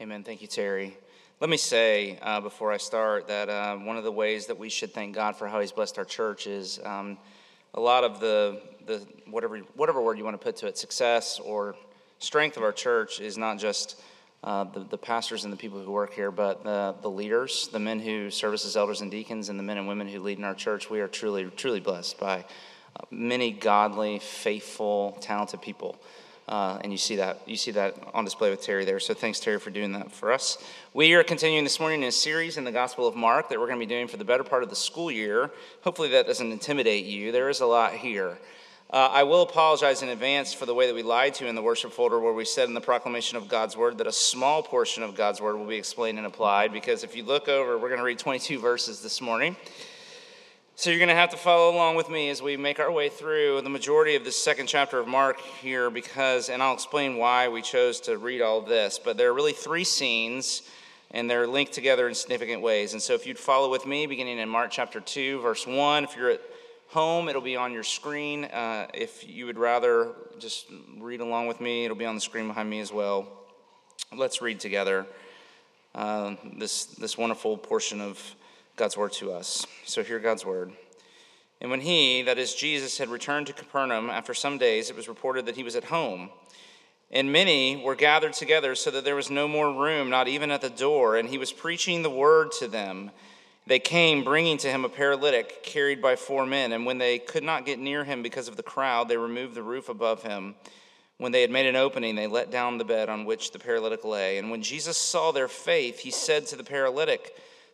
Amen. Thank you, Terry. Let me say uh, before I start that uh, one of the ways that we should thank God for how He's blessed our church is um, a lot of the, the whatever, whatever word you want to put to it, success or strength of our church is not just uh, the, the pastors and the people who work here, but the, the leaders, the men who serve as elders and deacons, and the men and women who lead in our church. We are truly, truly blessed by uh, many godly, faithful, talented people. Uh, and you see that you see that on display with Terry there. So thanks, Terry, for doing that for us. We are continuing this morning in a series in the Gospel of Mark that we're going to be doing for the better part of the school year. Hopefully, that doesn't intimidate you. There is a lot here. Uh, I will apologize in advance for the way that we lied to you in the worship folder, where we said in the proclamation of God's word that a small portion of God's word will be explained and applied. Because if you look over, we're going to read 22 verses this morning. So you're going to have to follow along with me as we make our way through the majority of the second chapter of Mark here, because, and I'll explain why we chose to read all this, but there are really three scenes, and they're linked together in significant ways. And so if you'd follow with me, beginning in Mark chapter 2, verse 1, if you're at home, it'll be on your screen. Uh, if you would rather just read along with me, it'll be on the screen behind me as well. Let's read together uh, this, this wonderful portion of God's word to us. So hear God's word. And when he, that is Jesus, had returned to Capernaum after some days, it was reported that he was at home. And many were gathered together so that there was no more room, not even at the door. And he was preaching the word to them. They came, bringing to him a paralytic carried by four men. And when they could not get near him because of the crowd, they removed the roof above him. When they had made an opening, they let down the bed on which the paralytic lay. And when Jesus saw their faith, he said to the paralytic,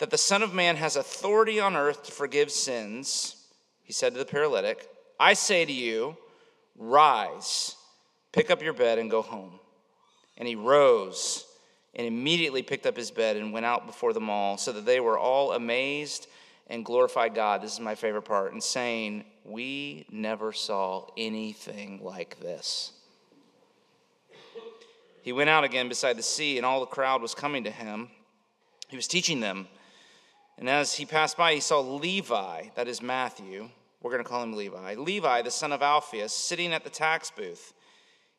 that the Son of Man has authority on earth to forgive sins, he said to the paralytic, I say to you, rise, pick up your bed, and go home. And he rose and immediately picked up his bed and went out before them all, so that they were all amazed and glorified God. This is my favorite part, and saying, We never saw anything like this. He went out again beside the sea, and all the crowd was coming to him. He was teaching them. And as he passed by, he saw Levi, that is Matthew. We're going to call him Levi. Levi, the son of Alphaeus, sitting at the tax booth.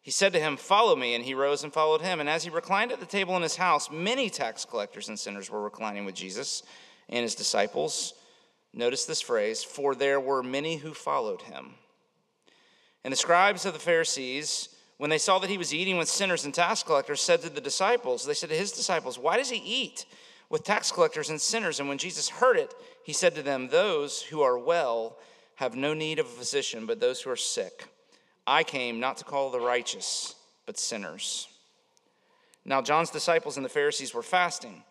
He said to him, Follow me. And he rose and followed him. And as he reclined at the table in his house, many tax collectors and sinners were reclining with Jesus and his disciples. Notice this phrase, for there were many who followed him. And the scribes of the Pharisees, when they saw that he was eating with sinners and tax collectors, said to the disciples, They said to his disciples, Why does he eat? With tax collectors and sinners. And when Jesus heard it, he said to them, Those who are well have no need of a physician, but those who are sick. I came not to call the righteous, but sinners. Now, John's disciples and the Pharisees were fasting.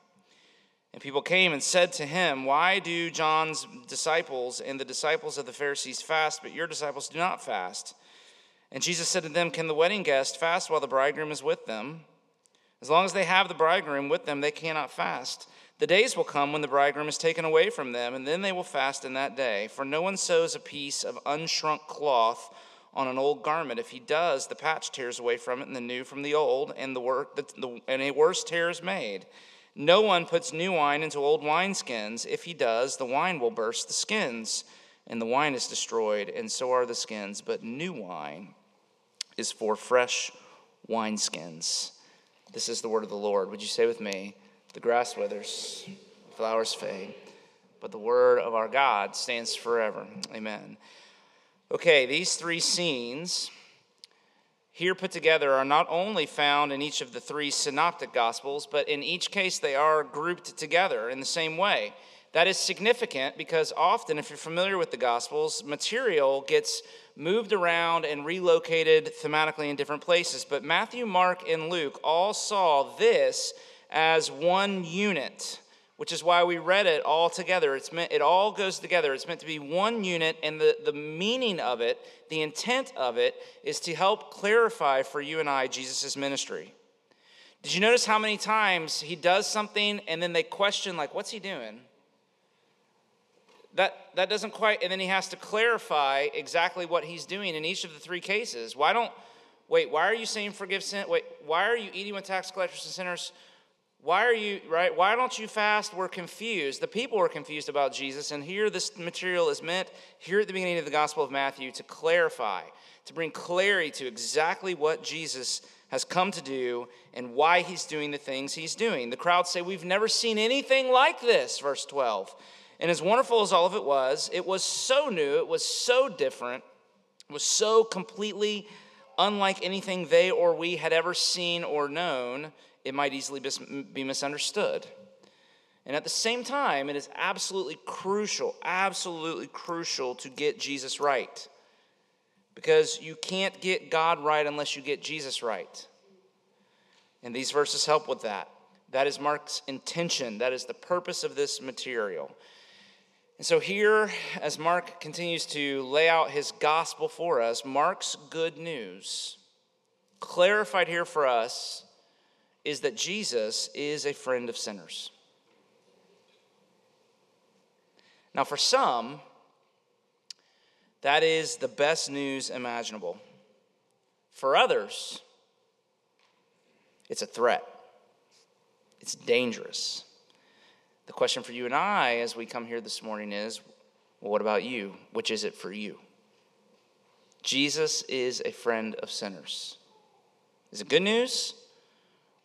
And people came and said to him, Why do John's disciples and the disciples of the Pharisees fast, but your disciples do not fast? And Jesus said to them, Can the wedding guest fast while the bridegroom is with them? As long as they have the bridegroom with them, they cannot fast. The days will come when the bridegroom is taken away from them, and then they will fast in that day. For no one sews a piece of unshrunk cloth on an old garment. If he does, the patch tears away from it, and the new from the old, and, the, wor- the, the, and a worse tear is made. No one puts new wine into old wineskins. If he does, the wine will burst the skins, and the wine is destroyed, and so are the skins. But new wine is for fresh wineskins. This is the word of the Lord. Would you say with me, the grass withers, flowers fade, but the word of our God stands forever. Amen. Okay, these three scenes here put together are not only found in each of the three synoptic gospels, but in each case they are grouped together in the same way. That is significant because often, if you're familiar with the gospels, material gets moved around and relocated thematically in different places. But Matthew, Mark, and Luke all saw this as one unit, which is why we read it all together. It's meant, it all goes together. It's meant to be one unit, and the, the meaning of it, the intent of it, is to help clarify for you and I Jesus' ministry. Did you notice how many times he does something and then they question, like, what's he doing? That, that doesn't quite, and then he has to clarify exactly what he's doing in each of the three cases. Why don't, wait, why are you saying forgive sin? Wait, why are you eating with tax collectors and sinners? Why are you, right? Why don't you fast? We're confused. The people were confused about Jesus, and here this material is meant, here at the beginning of the Gospel of Matthew, to clarify, to bring clarity to exactly what Jesus has come to do and why he's doing the things he's doing. The crowds say, We've never seen anything like this, verse 12. And as wonderful as all of it was, it was so new, it was so different, it was so completely unlike anything they or we had ever seen or known, it might easily be misunderstood. And at the same time, it is absolutely crucial, absolutely crucial to get Jesus right because you can't get God right unless you get Jesus right. And these verses help with that. That is Mark's intention, that is the purpose of this material. And so, here, as Mark continues to lay out his gospel for us, Mark's good news, clarified here for us, is that Jesus is a friend of sinners. Now, for some, that is the best news imaginable. For others, it's a threat, it's dangerous. The question for you and I as we come here this morning is well, what about you? Which is it for you? Jesus is a friend of sinners. Is it good news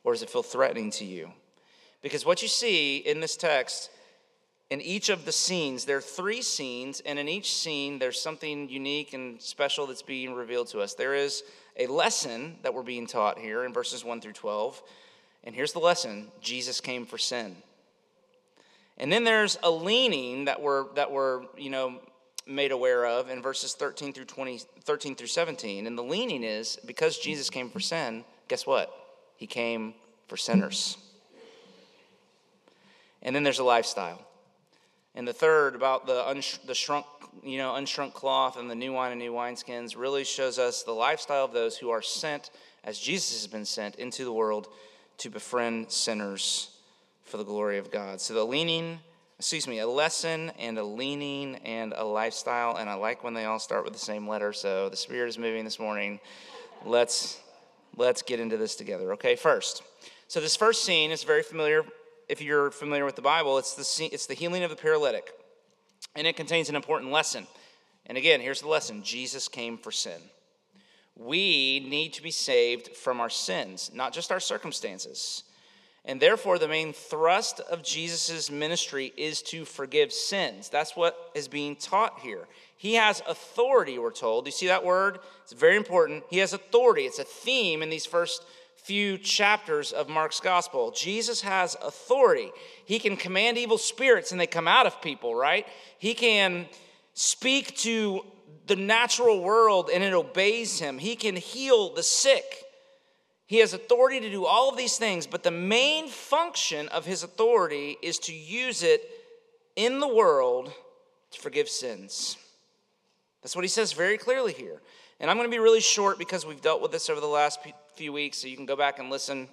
or does it feel threatening to you? Because what you see in this text in each of the scenes, there are three scenes, and in each scene, there's something unique and special that's being revealed to us. There is a lesson that we're being taught here in verses 1 through 12. And here's the lesson Jesus came for sin. And then there's a leaning that we're, that we're you know, made aware of in verses 13 through 20, 13 through 17. And the leaning is because Jesus came for sin, guess what? He came for sinners. And then there's a lifestyle. And the third about the, unsh- the shrunk, you know, unshrunk cloth and the new wine and new wineskins really shows us the lifestyle of those who are sent, as Jesus has been sent, into the world to befriend sinners for the glory of God. So the leaning, excuse me, a lesson and a leaning and a lifestyle. And I like when they all start with the same letter. So the Spirit is moving this morning. Let's let's get into this together. Okay, first. So this first scene is very familiar if you're familiar with the Bible, it's the, scene, it's the healing of the paralytic. And it contains an important lesson. And again, here's the lesson Jesus came for sin. We need to be saved from our sins, not just our circumstances. And therefore, the main thrust of Jesus' ministry is to forgive sins. That's what is being taught here. He has authority, we're told. You see that word? It's very important. He has authority. It's a theme in these first few chapters of Mark's gospel. Jesus has authority. He can command evil spirits and they come out of people, right? He can speak to the natural world and it obeys him. He can heal the sick. He has authority to do all of these things, but the main function of his authority is to use it in the world to forgive sins. That's what he says very clearly here. And I'm going to be really short because we've dealt with this over the last few weeks, so you can go back and listen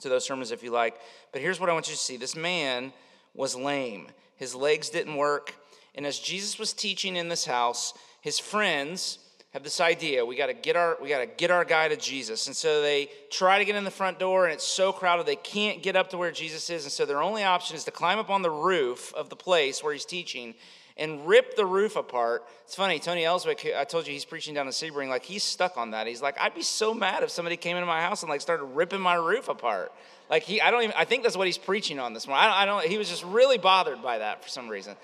to those sermons if you like. But here's what I want you to see this man was lame, his legs didn't work. And as Jesus was teaching in this house, his friends have this idea we got to get our we got to get our guy to jesus and so they try to get in the front door and it's so crowded they can't get up to where jesus is and so their only option is to climb up on the roof of the place where he's teaching and rip the roof apart. It's funny, Tony Elswick, I told you he's preaching down in Sebring, like he's stuck on that. He's like, I'd be so mad if somebody came into my house and like started ripping my roof apart. Like he, I don't even, I think that's what he's preaching on this morning. I don't, I don't he was just really bothered by that for some reason.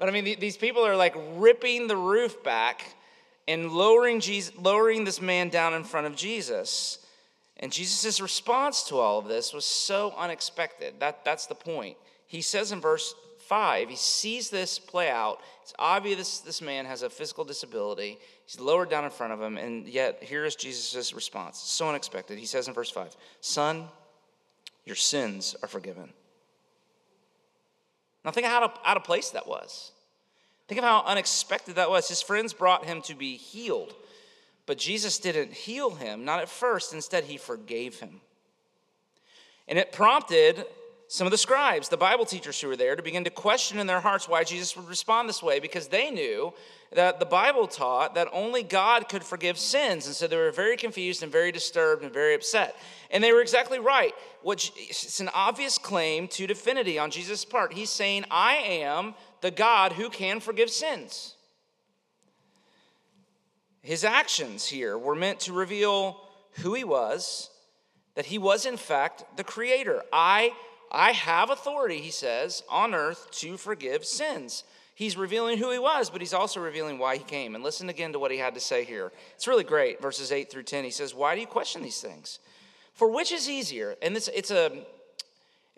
But I mean, these people are like ripping the roof back and lowering Jesus, lowering this man down in front of Jesus. And Jesus' response to all of this was so unexpected. That, that's the point. He says in verse 5, he sees this play out. It's obvious this, man has a physical disability. He's lowered down in front of him, and yet here is Jesus' response. So unexpected. He says in verse 5, Son, your sins are forgiven. Now think how out of place that was. Think of how unexpected that was. His friends brought him to be healed, but Jesus didn't heal him, not at first. Instead, he forgave him. And it prompted some of the scribes, the Bible teachers who were there, to begin to question in their hearts why Jesus would respond this way because they knew that the Bible taught that only God could forgive sins. And so they were very confused and very disturbed and very upset. And they were exactly right. It's an obvious claim to divinity on Jesus' part. He's saying, I am the God who can forgive sins. His actions here were meant to reveal who he was, that he was in fact the creator. I I have authority, he says, on earth to forgive sins. He's revealing who he was, but he's also revealing why he came. And listen again to what he had to say here. It's really great. Verses 8 through 10. He says, Why do you question these things? For which is easier? And this, it's, a,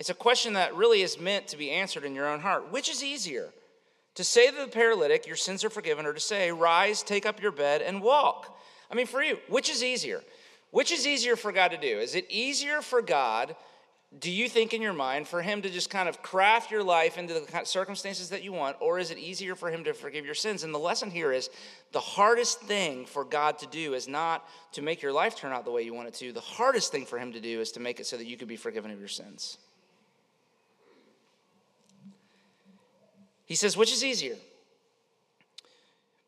it's a question that really is meant to be answered in your own heart. Which is easier? To say to the paralytic, Your sins are forgiven, or to say, Rise, take up your bed, and walk? I mean, for you, which is easier? Which is easier for God to do? Is it easier for God do you think in your mind for him to just kind of craft your life into the circumstances that you want, or is it easier for him to forgive your sins? And the lesson here is the hardest thing for God to do is not to make your life turn out the way you want it to. The hardest thing for him to do is to make it so that you could be forgiven of your sins. He says, which is easier?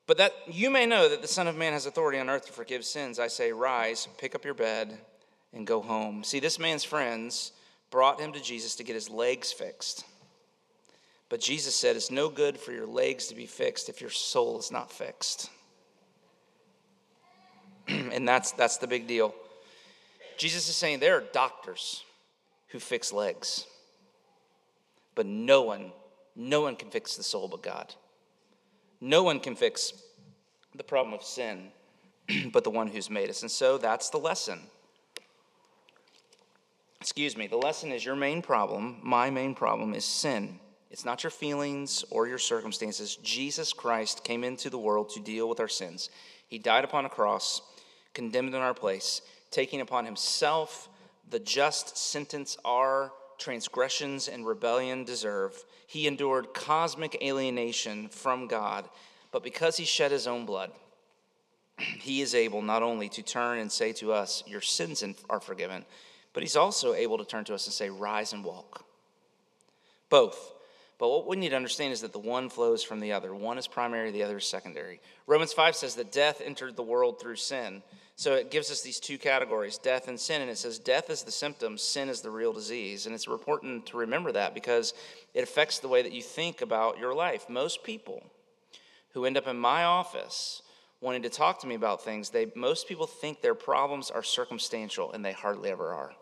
But that you may know that the Son of Man has authority on earth to forgive sins, I say, rise, pick up your bed, and go home. See, this man's friends brought him to Jesus to get his legs fixed. But Jesus said, It's no good for your legs to be fixed if your soul is not fixed. and that's, that's the big deal. Jesus is saying there are doctors who fix legs, but no one, no one can fix the soul but God. No one can fix the problem of sin but the one who's made us. And so that's the lesson excuse me, the lesson is your main problem, my main problem is sin. It's not your feelings or your circumstances. Jesus Christ came into the world to deal with our sins. He died upon a cross, condemned in our place, taking upon himself the just sentence our transgressions and rebellion deserve. He endured cosmic alienation from God, but because he shed his own blood, he is able not only to turn and say to us, Your sins are forgiven but he's also able to turn to us and say, Rise and walk. Both. But what we need to understand is that the one flows from the other. One is primary, the other is secondary. Romans 5 says that death entered the world through sin. So it gives us these two categories, death and sin. And it says death is the symptom, sin is the real disease. And it's important to remember that because it affects the way that you think about your life. Most people who end up in my office wanting to talk to me about things, they most people think their problems are circumstantial, and they hardly ever are.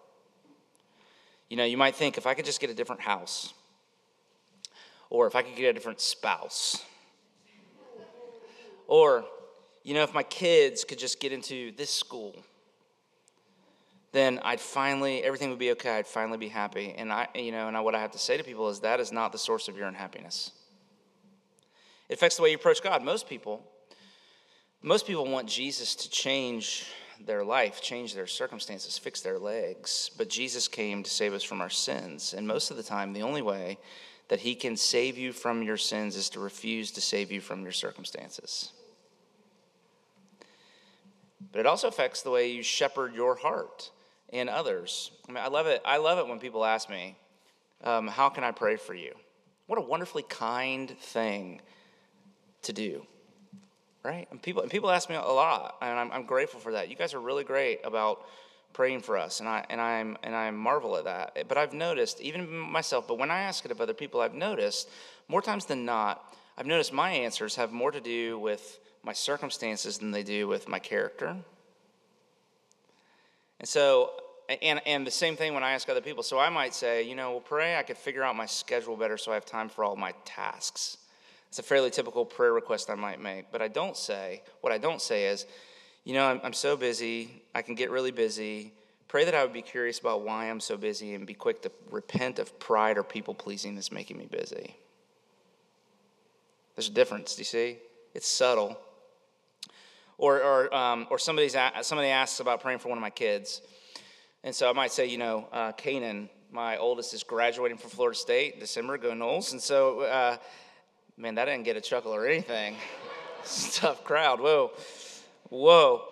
You know, you might think if I could just get a different house, or if I could get a different spouse, or, you know, if my kids could just get into this school, then I'd finally, everything would be okay. I'd finally be happy. And I, you know, and I, what I have to say to people is that is not the source of your unhappiness. It affects the way you approach God. Most people, most people want Jesus to change their life, change their circumstances, fix their legs. But Jesus came to save us from our sins. And most of the time, the only way that He can save you from your sins is to refuse to save you from your circumstances. But it also affects the way you shepherd your heart and others. I mean, I love it. I love it when people ask me, um, "How can I pray for you?" What a wonderfully kind thing to do right? And people, and people ask me a lot, and I'm, I'm grateful for that. You guys are really great about praying for us, and I and I'm and I marvel at that. But I've noticed, even myself, but when I ask it of other people, I've noticed more times than not, I've noticed my answers have more to do with my circumstances than they do with my character. And so, and and the same thing when I ask other people. So I might say, you know, well, pray I could figure out my schedule better so I have time for all my tasks. It's a fairly typical prayer request I might make. But I don't say, what I don't say is, you know, I'm, I'm so busy, I can get really busy. Pray that I would be curious about why I'm so busy and be quick to repent of pride or people pleasing that's making me busy. There's a difference, do you see? It's subtle. Or, or, um, or somebody's, somebody asks about praying for one of my kids. And so I might say, you know, uh, Canaan, my oldest, is graduating from Florida State December, go Noles. And so uh, Man, that didn't get a chuckle or anything. tough crowd. Whoa. Whoa.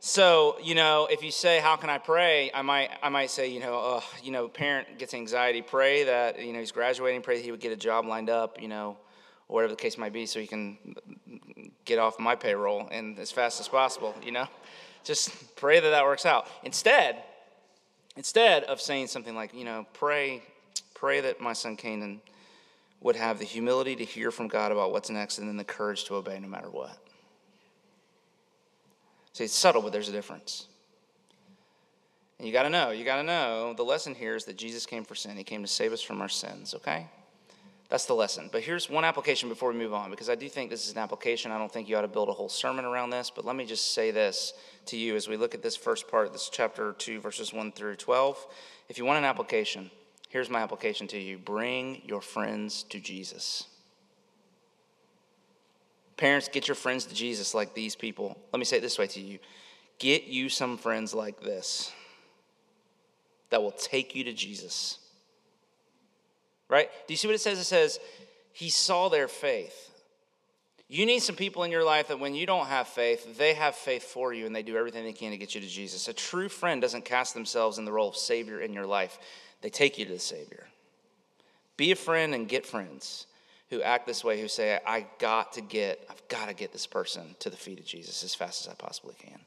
So, you know, if you say, How can I pray? I might, I might say, you know, uh, you know, parent gets anxiety, pray that, you know, he's graduating, pray that he would get a job lined up, you know, or whatever the case might be, so he can get off my payroll and as fast as possible, you know? Just pray that that works out. Instead, instead of saying something like, you know, pray, pray that my son Canaan would have the humility to hear from God about what's next and then the courage to obey no matter what. See, it's subtle, but there's a difference. And you got to know, you got to know the lesson here is that Jesus came for sin. He came to save us from our sins, okay? That's the lesson. But here's one application before we move on, because I do think this is an application. I don't think you ought to build a whole sermon around this, but let me just say this to you as we look at this first part, this chapter 2, verses 1 through 12. If you want an application, here's my application to you bring your friends to Jesus. Parents, get your friends to Jesus like these people. Let me say it this way to you get you some friends like this that will take you to Jesus. Right? Do you see what it says? It says, He saw their faith. You need some people in your life that when you don't have faith, they have faith for you and they do everything they can to get you to Jesus. A true friend doesn't cast themselves in the role of Savior in your life, they take you to the Savior. Be a friend and get friends who act this way, who say, I got to get, I've got to get this person to the feet of Jesus as fast as I possibly can.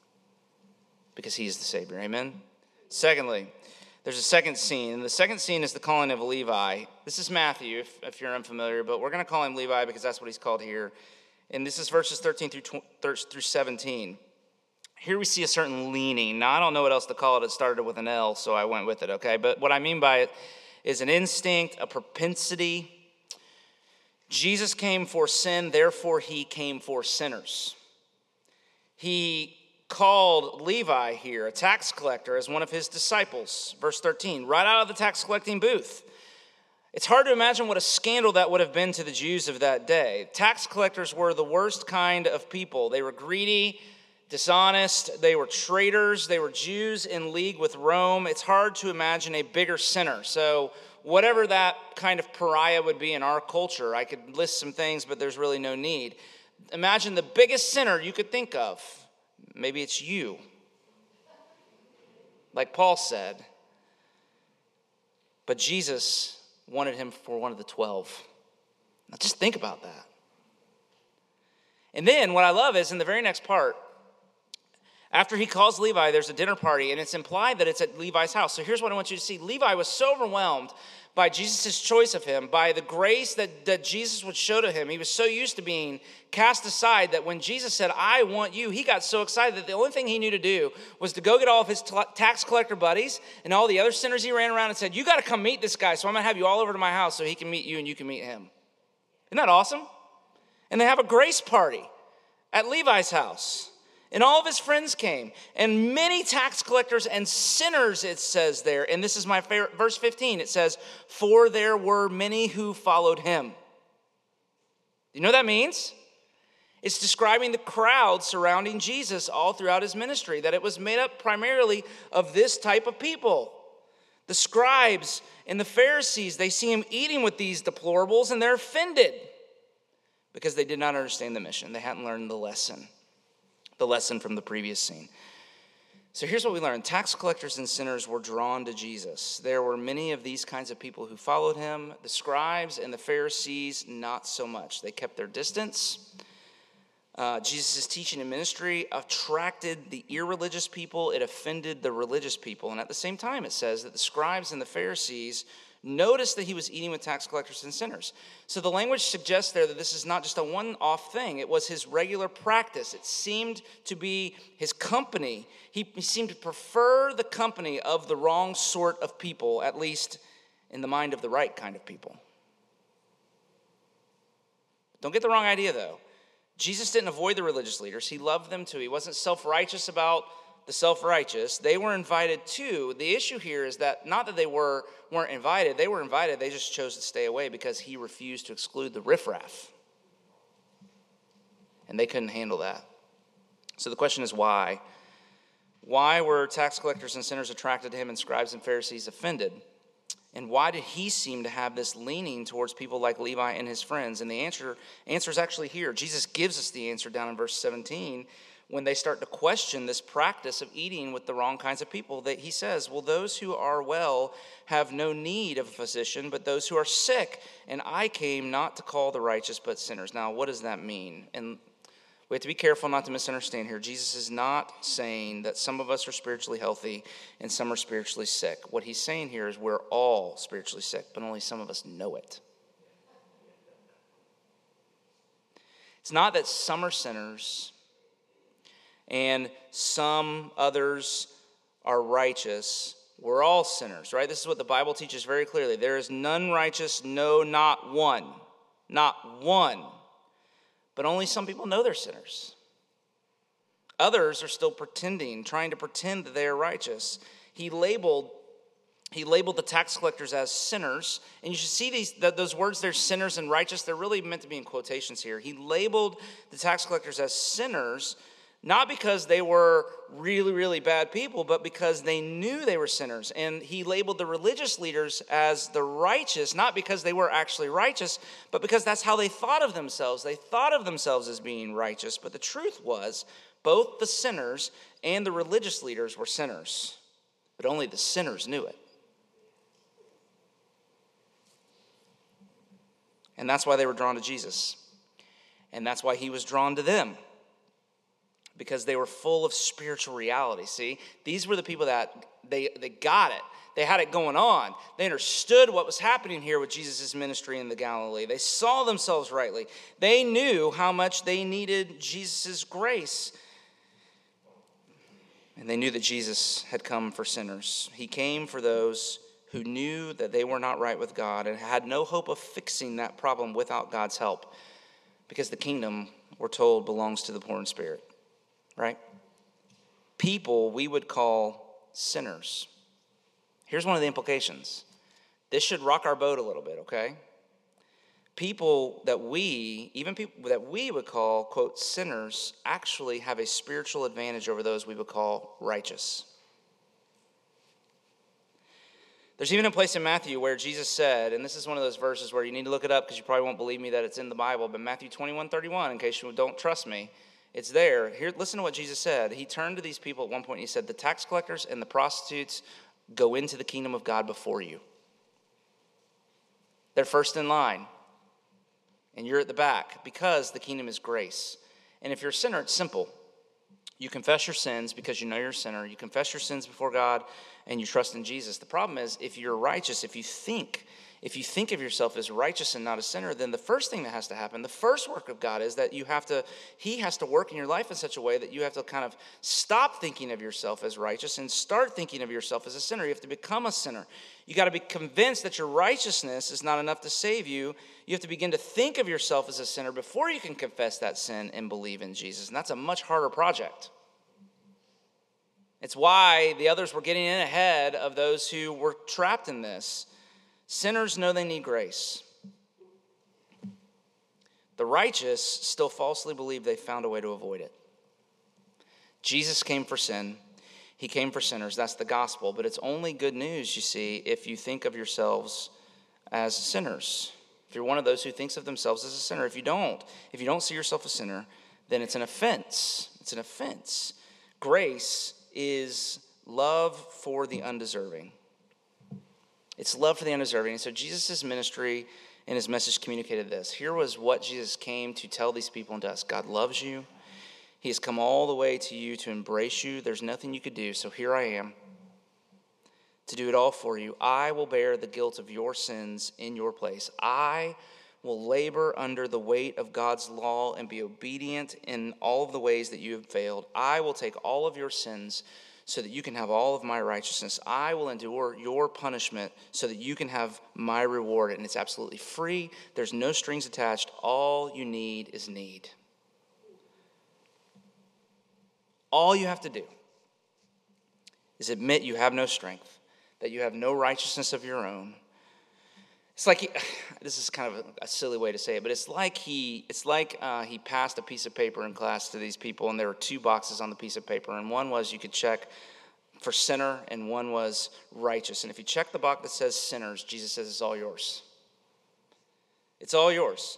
Because he is the Savior. Amen? Secondly, there's a second scene. And the second scene is the calling of Levi. This is Matthew, if, if you're unfamiliar, but we're going to call him Levi because that's what he's called here. And this is verses 13 through, through 17. Here we see a certain leaning. Now, I don't know what else to call it. It started with an L, so I went with it, okay? But what I mean by it is an instinct, a propensity, Jesus came for sin, therefore, he came for sinners. He called Levi here, a tax collector, as one of his disciples. Verse 13, right out of the tax collecting booth. It's hard to imagine what a scandal that would have been to the Jews of that day. Tax collectors were the worst kind of people. They were greedy, dishonest, they were traitors, they were Jews in league with Rome. It's hard to imagine a bigger sinner. So, whatever that kind of pariah would be in our culture. I could list some things, but there's really no need. Imagine the biggest sinner you could think of. Maybe it's you. Like Paul said. But Jesus wanted him for one of the 12. Now just think about that. And then what I love is in the very next part, after he calls Levi, there's a dinner party, and it's implied that it's at Levi's house. So here's what I want you to see Levi was so overwhelmed by Jesus' choice of him, by the grace that, that Jesus would show to him. He was so used to being cast aside that when Jesus said, I want you, he got so excited that the only thing he knew to do was to go get all of his t- tax collector buddies and all the other sinners he ran around and said, You got to come meet this guy, so I'm going to have you all over to my house so he can meet you and you can meet him. Isn't that awesome? And they have a grace party at Levi's house. And all of his friends came, and many tax collectors and sinners, it says there. And this is my favorite, verse 15. It says, For there were many who followed him. Do you know what that means? It's describing the crowd surrounding Jesus all throughout his ministry, that it was made up primarily of this type of people. The scribes and the Pharisees, they see him eating with these deplorables and they're offended because they did not understand the mission. They hadn't learned the lesson the lesson from the previous scene. So here's what we learned tax collectors and sinners were drawn to Jesus. There were many of these kinds of people who followed him. The scribes and the Pharisees, not so much. They kept their distance. Uh, Jesus' teaching and ministry attracted the irreligious people, it offended the religious people. And at the same time, it says that the scribes and the Pharisees Notice that he was eating with tax collectors and sinners. So the language suggests there that this is not just a one off thing, it was his regular practice. It seemed to be his company. He, he, seemed to prefer the company of the wrong sort of people, at least in the mind of the right kind of people. Don't get the wrong idea, though. Jesus didn't avoid the religious leaders, he loved them too. He wasn't self righteous about the self-righteous they were invited too the issue here is that not that they were weren't invited they were invited they just chose to stay away because he refused to exclude the riffraff. And they couldn't handle that. So the question is why? Why were tax collectors and sinners attracted to him and scribes and pharisees offended? And why did he seem to have this leaning towards people like levi and his friends? And the answer answer is actually here. Jesus gives us the answer down in verse 17 when they start to question this practice of eating with the wrong kinds of people that he says well those who are well have no need of a physician but those who are sick and i came not to call the righteous but sinners. Now what does that mean? And we have to be careful not to misunderstand here. Jesus is not saying that some of us are spiritually healthy and some are spiritually sick. What he's saying here is we're all spiritually sick but only some of us know it. It's not that some are sinners and some others are righteous. We're all sinners, right? This is what the Bible teaches very clearly. There is none righteous, no, not one. Not one. But only some people know they're sinners. Others are still pretending, trying to pretend that they are righteous. He labeled he labeled the tax collectors as sinners and you should see these those words they're sinners and righteous they're really meant to be in quotations here he labeled the tax collectors as sinners not because they were really, really bad people, but because they knew they were sinners. And he labeled the religious leaders as the righteous, not because they were actually righteous, but because that's how they thought of themselves. They thought of themselves as being righteous. But the truth was, both the sinners and the religious leaders were sinners, but only the sinners knew it. And that's why they were drawn to Jesus. And that's why he was drawn to them because they were full of spiritual reality. See, these were the people that they, they got it. They had it going on. They understood what was happening here with Jesus' ministry in the Galilee. They saw themselves rightly. They knew how much they needed Jesus' grace. And they knew that Jesus had come for sinners. He came for those who knew that they were not right with God and had no hope of fixing that problem without God's help because the kingdom, we're told, belongs to the poor in spirit right? People we would call sinners. Here's one of the implications this should rock our boat a little bit, okay? People that we, even people that we would call, quote, sinners, actually have a spiritual advantage over those we would call righteous. There's even a place in Matthew where Jesus said, and this is one of those verses where you need to look it up because you probably won't believe me that it's in the Bible, but Matthew 21 31, in case you don't trust me, it's there. Here, listen to what Jesus said. He turned to these people at one point and he said, The tax collectors and the prostitutes go into the kingdom of God before you. They're first in line, and you're at the back because the kingdom is grace. And if you're a sinner, it's simple. You confess your sins because you know you're a sinner. You confess your sins before God and you trust in Jesus. The problem is, if you're righteous, if you think if you think of yourself as righteous and not a sinner, then the first thing that has to happen, the first work of God is that you have to, He has to work in your life in such a way that you have to kind of stop thinking of yourself as righteous and start thinking of yourself as a sinner. You have to become a sinner. You got to be convinced that your righteousness is not enough to save you. You have to begin to think of yourself as a sinner before you can confess that sin and believe in Jesus. And that's a much harder project. It's why the others were getting in ahead of those who were trapped in this. Sinners know they need grace. The righteous still falsely believe they found a way to avoid it. Jesus came for sin. He came for sinners. That's the gospel. But it's only good news, you see, if you think of yourselves as sinners. If you're one of those who thinks of themselves as a sinner. If you don't, if you don't see yourself a sinner, then it's an offense. It's an offense. Grace is love for the undeserving. It's love for the undeserving. So Jesus' ministry and his message communicated this. Here was what Jesus came to tell these people and to us God loves you. He has come all the way to you to embrace you. There's nothing you could do. So here I am to do it all for you. I will bear the guilt of your sins in your place. I will labor under the weight of God's law and be obedient in all of the ways that you have failed. I will take all of your sins so that you can have all of my righteousness. I will endure your punishment so that you can have my reward. And it's absolutely free, there's no strings attached. All you need is need. All you have to do is admit you have no strength, that you have no righteousness of your own, it's like he, this is kind of a, silly way to say it, but it's like he it's like uh, he passed a piece of paper in class to these people, and there were two boxes on the piece of paper, and one was you could check for sinner, and one was righteous. And if you check the box that says sinners, Jesus says it's all yours. It's all yours.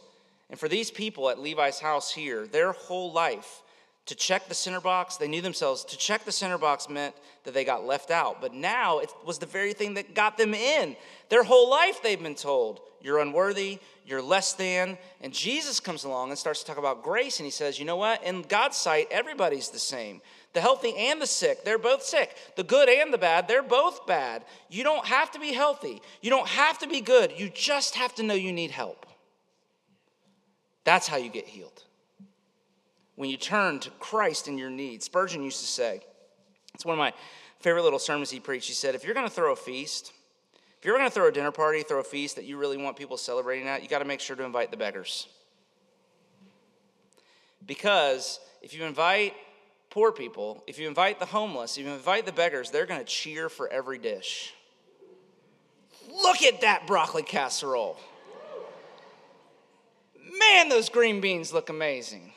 And for these people at Levi's house here, their whole life, To check the center box, they knew themselves. To check the center box meant that they got left out. But now it was the very thing that got them in. Their whole life they've been told, you're unworthy, you're less than. And Jesus comes along and starts to talk about grace. And he says, you know what? In God's sight, everybody's the same. The healthy and the sick, they're both sick. The good and the bad, they're both bad. You don't have to be healthy. You don't have to be good. You just have to know you need help. That's how you get healed. When you turn to Christ in your need. Spurgeon used to say, it's one of my favorite little sermons he preached. He said, if you're going to throw a feast, if you're going to throw a dinner party, throw a feast that you really want people celebrating at, you got to make sure to invite the beggars. Because if you invite poor people, if you invite the homeless, if you invite the beggars, they're going to cheer for every dish. Look at that broccoli casserole. Man, those green beans look amazing.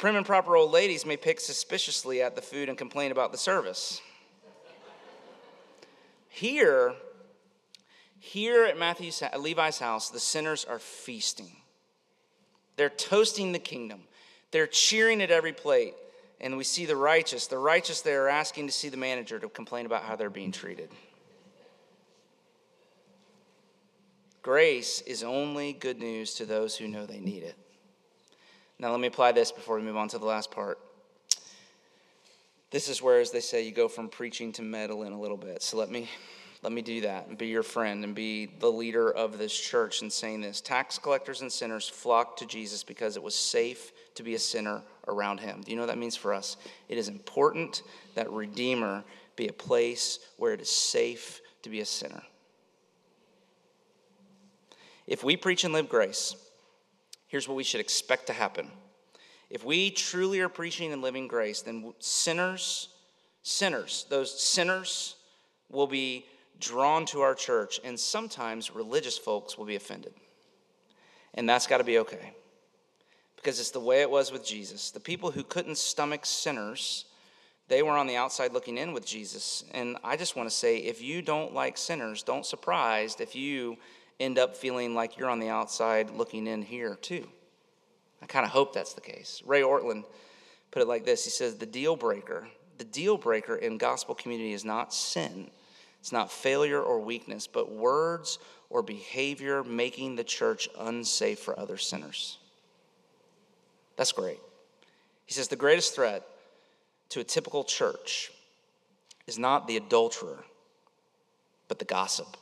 Prim and proper old ladies may pick suspiciously at the food and complain about the service. Here, here at Matthew's, at Levi's house, the sinners are feasting. They're toasting the kingdom. They're cheering at every plate. And we see the righteous. The righteous, they are asking to see the manager to complain about how they're being treated. Grace is only good news to those who know they need it. Now, let me apply this before we move on to the last part. This is where, as they say, you go from preaching to meddling a little bit. So let me let me do that and be your friend and be the leader of this church in saying this. Tax collectors and sinners flocked to Jesus because it was safe to be a sinner around him. Do you know what that means for us? It is important that Redeemer be a place where it is safe to be a sinner. If we preach and live grace, here's what we should expect to happen. If we truly are preaching and living grace, then sinners, sinners, those sinners will be drawn to our church, and sometimes religious folks will be offended. And that's got to be okay because it's the way it was with Jesus. The people who couldn't stomach sinners, they were on the outside looking in with Jesus. And I just want to say if you don't like sinners, don't surprised if you end up feeling like you're on the outside looking in here too. I kind of hope that's the case. Ray Ortlund put it like this He says, The deal breaker, the deal breaker in gospel community is not sin, it's not failure or weakness, but words or behavior making the church unsafe for other sinners. That's great. He says, The greatest threat to a typical church is not the adulterer, but the gossip.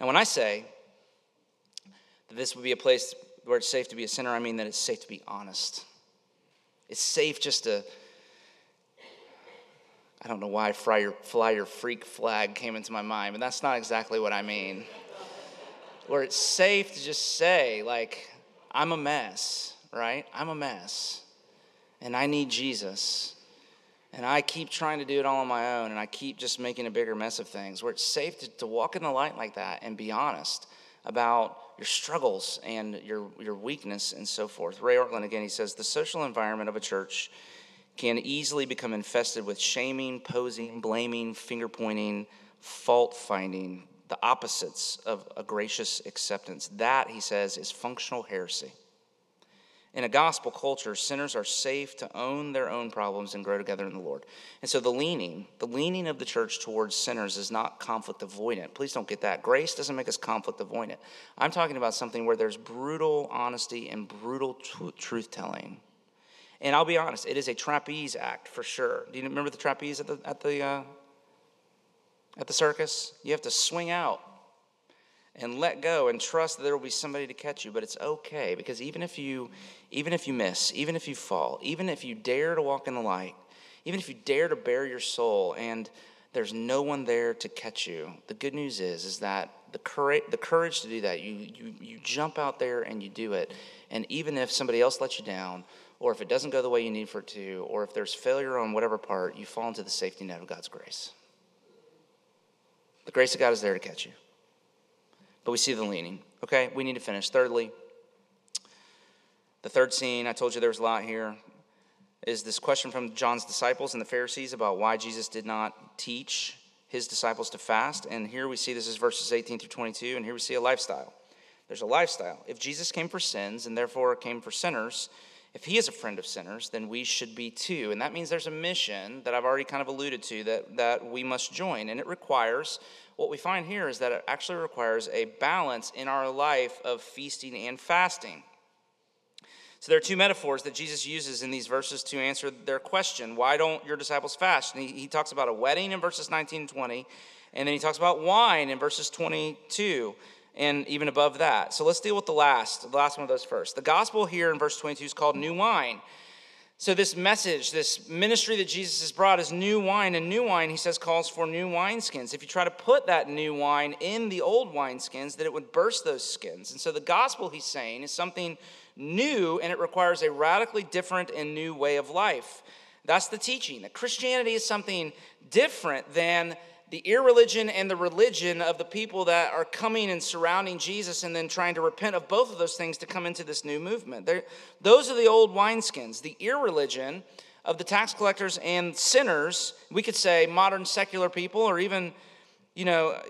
Now, when I say that this would be a place where it's safe to be a sinner, I mean that it's safe to be honest. It's safe just to, I don't know why fly your, fly your freak flag came into my mind, but that's not exactly what I mean. where it's safe to just say, like, I'm a mess, right? I'm a mess. And I need Jesus. And I keep trying to do it all on my own, and I keep just making a bigger mess of things. Where it's safe to, to walk in the light like that and be honest about your struggles and your, your weakness and so forth. Ray Ortlund, again, he says the social environment of a church can easily become infested with shaming, posing, blaming, finger pointing, fault finding, the opposites of a gracious acceptance. That, he says, is functional heresy. In a gospel culture, sinners are safe to own their own problems and grow together in the Lord. And so the leaning, the leaning of the church towards sinners is not conflict avoidant. Please don't get that. Grace doesn't make us conflict avoidant. I'm talking about something where there's brutal honesty and brutal t- truth telling. And I'll be honest, it is a trapeze act for sure. Do you remember the trapeze at the at the uh, at the circus? You have to swing out and let go and trust that there will be somebody to catch you. But it's okay because even if you even if you miss even if you fall even if you dare to walk in the light even if you dare to bare your soul and there's no one there to catch you the good news is is that the courage the courage to do that you you you jump out there and you do it. And even if somebody else lets you down or if it doesn't go the way you need for it to or if there's failure on whatever part you fall into the safety net of God's grace. The grace of God is there to catch you but we see the leaning. Okay, we need to finish. Thirdly, the third scene, I told you there was a lot here, is this question from John's disciples and the Pharisees about why Jesus did not teach his disciples to fast. And here we see this is verses 18 through 22, and here we see a lifestyle. There's a lifestyle. If Jesus came for sins and therefore came for sinners, if he is a friend of sinners, then we should be too. And that means there's a mission that I've already kind of alluded to that, that we must join. And it requires, what we find here is that it actually requires a balance in our life of feasting and fasting. So there are two metaphors that Jesus uses in these verses to answer their question why don't your disciples fast? And he, he talks about a wedding in verses 19 and 20, and then he talks about wine in verses 22 and even above that. So let's deal with the last, the last one of those first. The gospel here in verse 22 is called new wine. So this message, this ministry that Jesus has brought is new wine, and new wine, he says, calls for new wineskins. If you try to put that new wine in the old wineskins, then it would burst those skins. And so the gospel, he's saying, is something new, and it requires a radically different and new way of life. That's the teaching. That Christianity is something different than the irreligion and the religion of the people that are coming and surrounding Jesus and then trying to repent of both of those things to come into this new movement. They're, those are the old wineskins. The irreligion of the tax collectors and sinners, we could say modern secular people or even, you know,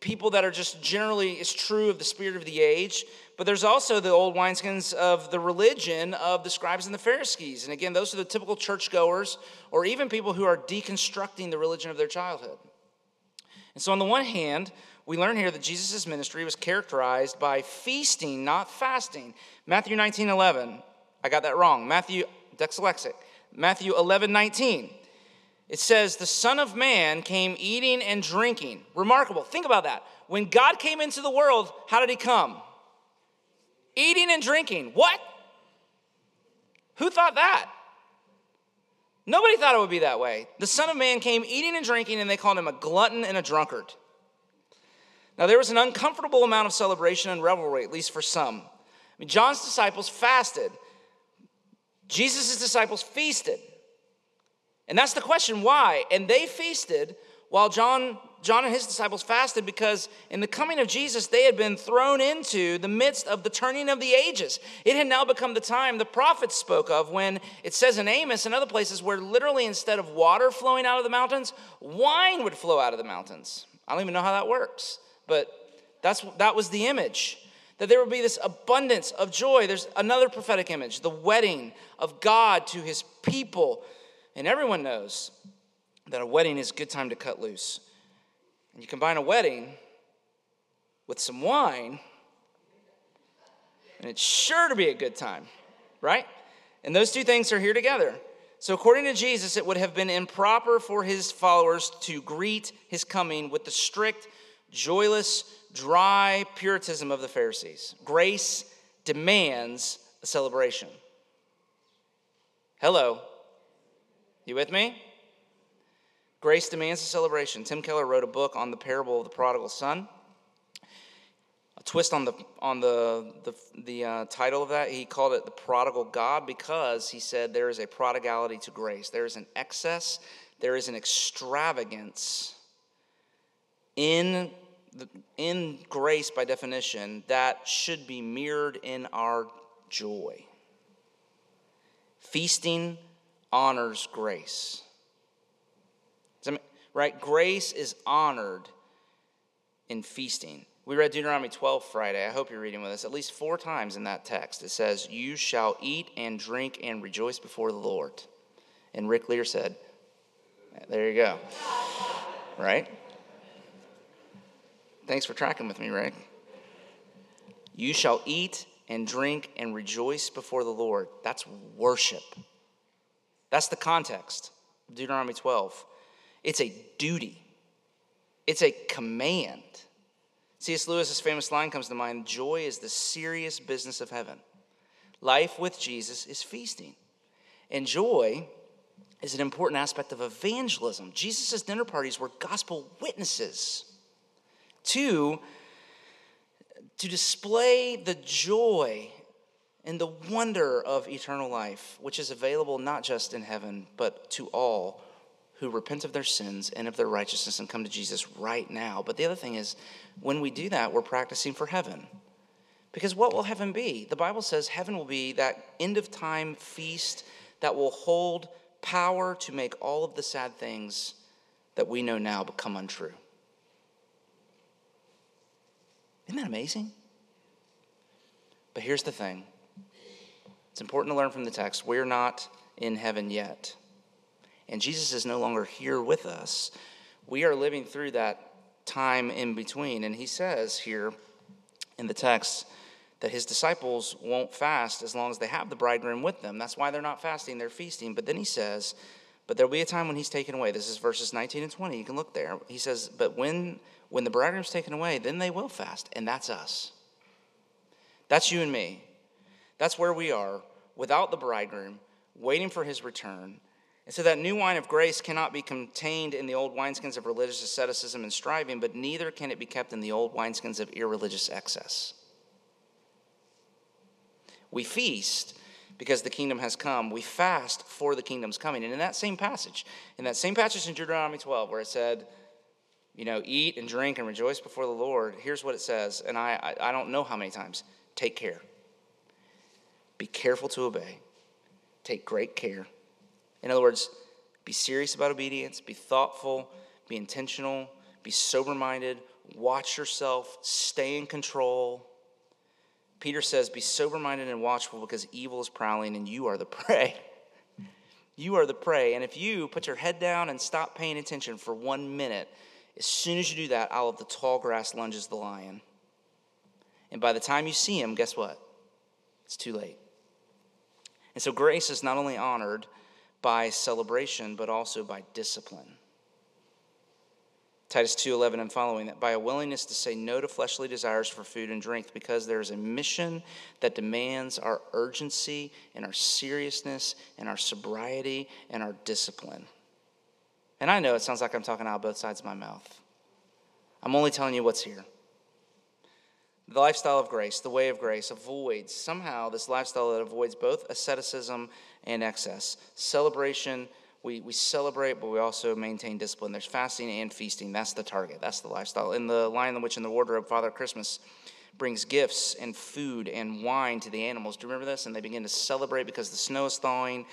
people that are just generally is true of the spirit of the age. But there's also the old wineskins of the religion of the scribes and the Pharisees. And again, those are the typical churchgoers or even people who are deconstructing the religion of their childhood. And so, on the one hand, we learn here that Jesus' ministry was characterized by feasting, not fasting. Matthew 19 11. I got that wrong. Matthew, dyslexic. Matthew 11 19. It says, The Son of Man came eating and drinking. Remarkable. Think about that. When God came into the world, how did he come? Eating and drinking. What? Who thought that? Nobody thought it would be that way. The Son of Man came eating and drinking, and they called him a glutton and a drunkard. Now, there was an uncomfortable amount of celebration and revelry, at least for some. I mean, John's disciples fasted, Jesus' disciples feasted. And that's the question why? And they feasted while John John and his disciples fasted because in the coming of Jesus, they had been thrown into the midst of the turning of the ages. It had now become the time the prophets spoke of when it says in Amos and other places where literally instead of water flowing out of the mountains, wine would flow out of the mountains. I don't even know how that works, but that's, that was the image. That there would be this abundance of joy. There's another prophetic image the wedding of God to his people. And everyone knows that a wedding is a good time to cut loose. And you combine a wedding with some wine, and it's sure to be a good time, right? And those two things are here together. So, according to Jesus, it would have been improper for his followers to greet his coming with the strict, joyless, dry puritanism of the Pharisees. Grace demands a celebration. Hello. You with me? Grace demands a celebration. Tim Keller wrote a book on the parable of the prodigal son. A twist on the on the the, the uh, title of that, he called it the prodigal God because he said there is a prodigality to grace. There is an excess. There is an extravagance in the, in grace by definition that should be mirrored in our joy. Feasting honors grace right? Grace is honored in feasting. We read Deuteronomy 12 Friday. I hope you're reading with us at least four times in that text. It says, You shall eat and drink and rejoice before the Lord. And Rick Lear said, There you go. Right? Thanks for tracking with me, Rick. You shall eat and drink and rejoice before the Lord. That's worship. That's the context of Deuteronomy 12. It's a duty, it's a command. C.S. Lewis's famous line comes to mind Joy is the serious business of heaven. Life with Jesus is feasting. And joy is an important aspect of evangelism. Jesus' dinner parties were gospel witnesses to, to display the joy and the wonder of eternal life, which is available not just in heaven, but to all who repent of their sins and of their righteousness and come to Jesus right now. But the other thing is, when we do that, we're practicing for heaven. Because what will heaven be? The Bible says heaven will be that end of time feast that will hold power to make all of the sad things that we know now become untrue. Isn't that amazing? But here's the thing it's important to learn from the text we're not in heaven yet. And Jesus is no longer here with us. We are living through that time in between. And he says here in the text that his disciples won't fast as long as they have the bridegroom with them. That's why they're not fasting, they're feasting. But then he says, but there'll be a time when he's taken away. This is verses 19 and 20. You can look there. He says, but when when the bridegroom's taken away, then they will fast, and that's us. That's you and me. That's where we are without the bridegroom, waiting for his return. And so that new wine of grace cannot be contained in the old wineskins of religious asceticism and striving, but neither can it be kept in the old wineskins of irreligious excess. We feast because the kingdom has come. We fast for the kingdom's coming. And in that same passage, in that same passage in Deuteronomy 12, where it said, you know, eat and drink and rejoice before the Lord, here's what it says. And I, I, I don't know how many times take care. Be careful to obey. Take great care. In other words, be serious about obedience, be thoughtful, be intentional, be sober minded, watch yourself, stay in control. Peter says, Be sober minded and watchful because evil is prowling and you are the prey. You are the prey. And if you put your head down and stop paying attention for one minute, as soon as you do that, out of the tall grass lunges the lion. And by the time you see him, guess what? It's too late. And so grace is not only honored by celebration, but also by discipline. Titus 2:11 and following that by a willingness to say no to fleshly desires for food and drink because there is a mission that demands our urgency and our seriousness and our sobriety and our discipline. And I know it sounds like I'm talking out both sides of my mouth. I'm only telling you what's here. The lifestyle of grace, the way of grace, avoids somehow this lifestyle that avoids both asceticism and excess. Celebration, we, we celebrate, but we also maintain discipline. There's fasting and feasting. That's the target. That's the lifestyle. In the Lion, the Witch, and the Wardrobe, Father Christmas brings gifts and food and wine to the animals. Do you remember this? And they begin to celebrate because the snow is thawing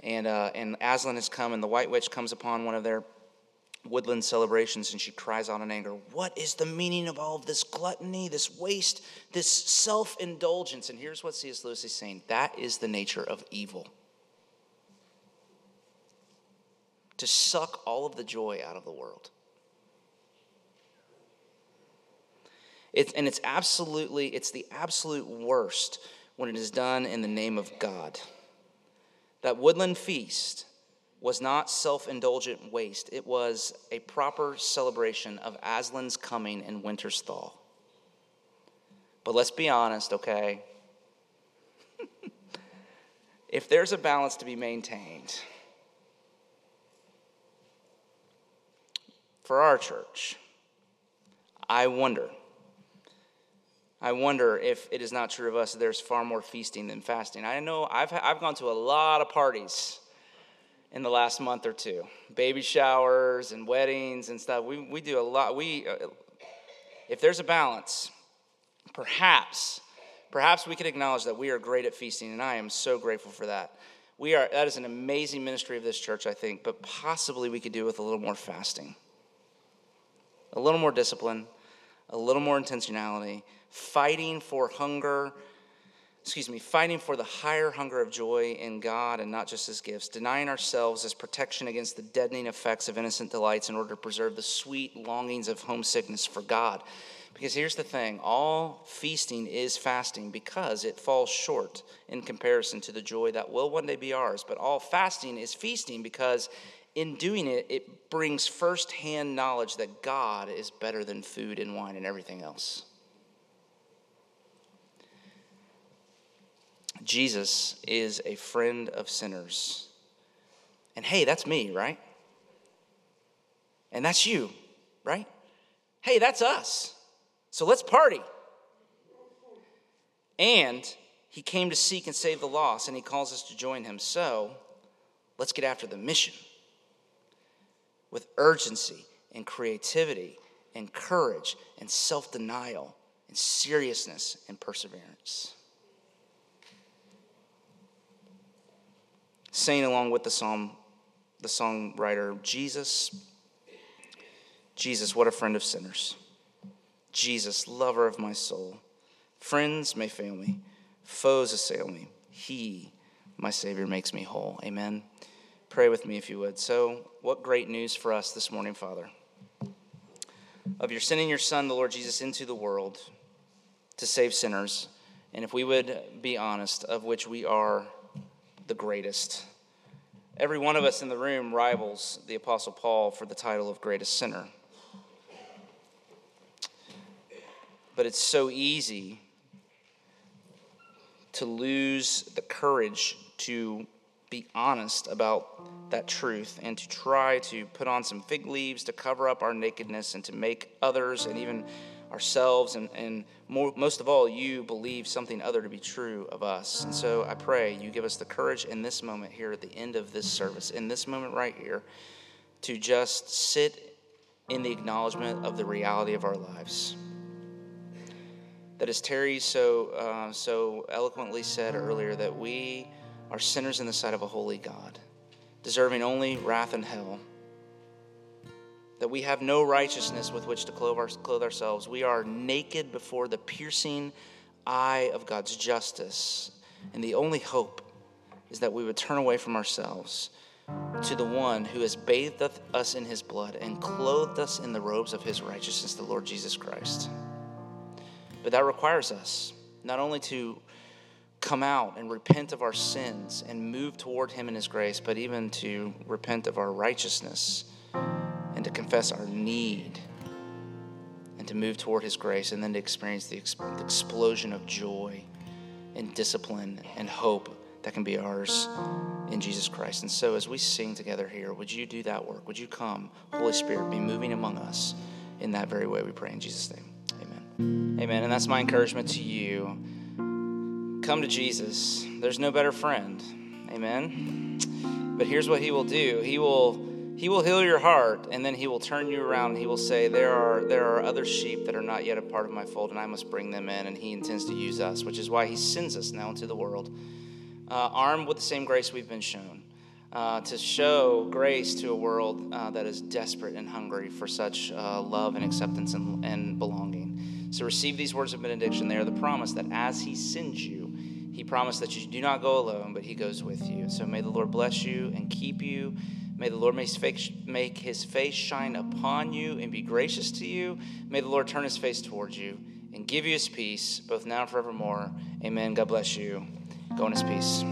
and, uh, and Aslan has come, and the White Witch comes upon one of their woodland celebrations, and she cries out in anger, What is the meaning of all of this gluttony, this waste, this self indulgence? And here's what C.S. Lewis is saying that is the nature of evil. To suck all of the joy out of the world. It's, and it's absolutely, it's the absolute worst when it is done in the name of God. That woodland feast was not self indulgent waste, it was a proper celebration of Aslan's coming and winter's thaw. But let's be honest, okay? if there's a balance to be maintained for our church, I wonder I wonder if it is not true of us there's far more feasting than fasting. I know I've, I've gone to a lot of parties in the last month or two baby showers and weddings and stuff. We, we do a lot. We, uh, if there's a balance, perhaps, perhaps we could acknowledge that we are great at feasting, and I am so grateful for that. We are, that is an amazing ministry of this church, I think, but possibly we could do with a little more fasting, a little more discipline, a little more intentionality, fighting for hunger, excuse me, fighting for the higher hunger of joy in God and not just his gifts, denying ourselves as protection against the deadening effects of innocent delights in order to preserve the sweet longings of homesickness for God. Because here's the thing all feasting is fasting because it falls short in comparison to the joy that will one day be ours. But all fasting is feasting because in doing it, it brings firsthand knowledge that God is better than food and wine and everything else. Jesus is a friend of sinners. And hey, that's me, right? And that's you, right? Hey, that's us. So let's party. And he came to seek and save the lost, and he calls us to join him. So let's get after the mission with urgency and creativity and courage and self denial and seriousness and perseverance. Saying along with the psalm, the songwriter, Jesus, Jesus, what a friend of sinners. Jesus, lover of my soul. Friends may fail me, Foes assail me. He, my Savior, makes me whole. Amen. Pray with me if you would. So, what great news for us this morning, Father, of your sending your Son, the Lord Jesus, into the world to save sinners. And if we would be honest, of which we are the greatest. Every one of us in the room rivals the Apostle Paul for the title of greatest sinner. But it's so easy to lose the courage to be honest about that truth and to try to put on some fig leaves to cover up our nakedness and to make others and even ourselves and, and more, most of all you believe something other to be true of us and so i pray you give us the courage in this moment here at the end of this service in this moment right here to just sit in the acknowledgement of the reality of our lives that as Terry so, uh, so eloquently said earlier, that we are sinners in the sight of a holy God, deserving only wrath and hell. That we have no righteousness with which to clothe, our, clothe ourselves. We are naked before the piercing eye of God's justice. And the only hope is that we would turn away from ourselves to the one who has bathed us in his blood and clothed us in the robes of his righteousness, the Lord Jesus Christ. But that requires us not only to come out and repent of our sins and move toward Him in His grace, but even to repent of our righteousness and to confess our need and to move toward His grace and then to experience the, the explosion of joy and discipline and hope that can be ours in Jesus Christ. And so, as we sing together here, would you do that work? Would you come, Holy Spirit, be moving among us in that very way? We pray in Jesus' name. Amen. Amen. And that's my encouragement to you. Come to Jesus. There's no better friend. Amen. But here's what he will do. He will he will heal your heart and then he will turn you around and he will say there are there are other sheep that are not yet a part of my fold and I must bring them in and he intends to use us, which is why he sends us now into the world. Uh, armed with the same grace we've been shown. Uh, to show grace to a world uh, that is desperate and hungry for such uh, love and acceptance and, and belonging. So receive these words of benediction. They are the promise that as He sends you, He promised that you do not go alone, but He goes with you. So may the Lord bless you and keep you. May the Lord make his face shine upon you and be gracious to you. May the Lord turn his face towards you and give you his peace, both now and forevermore. Amen. God bless you. Go in his peace.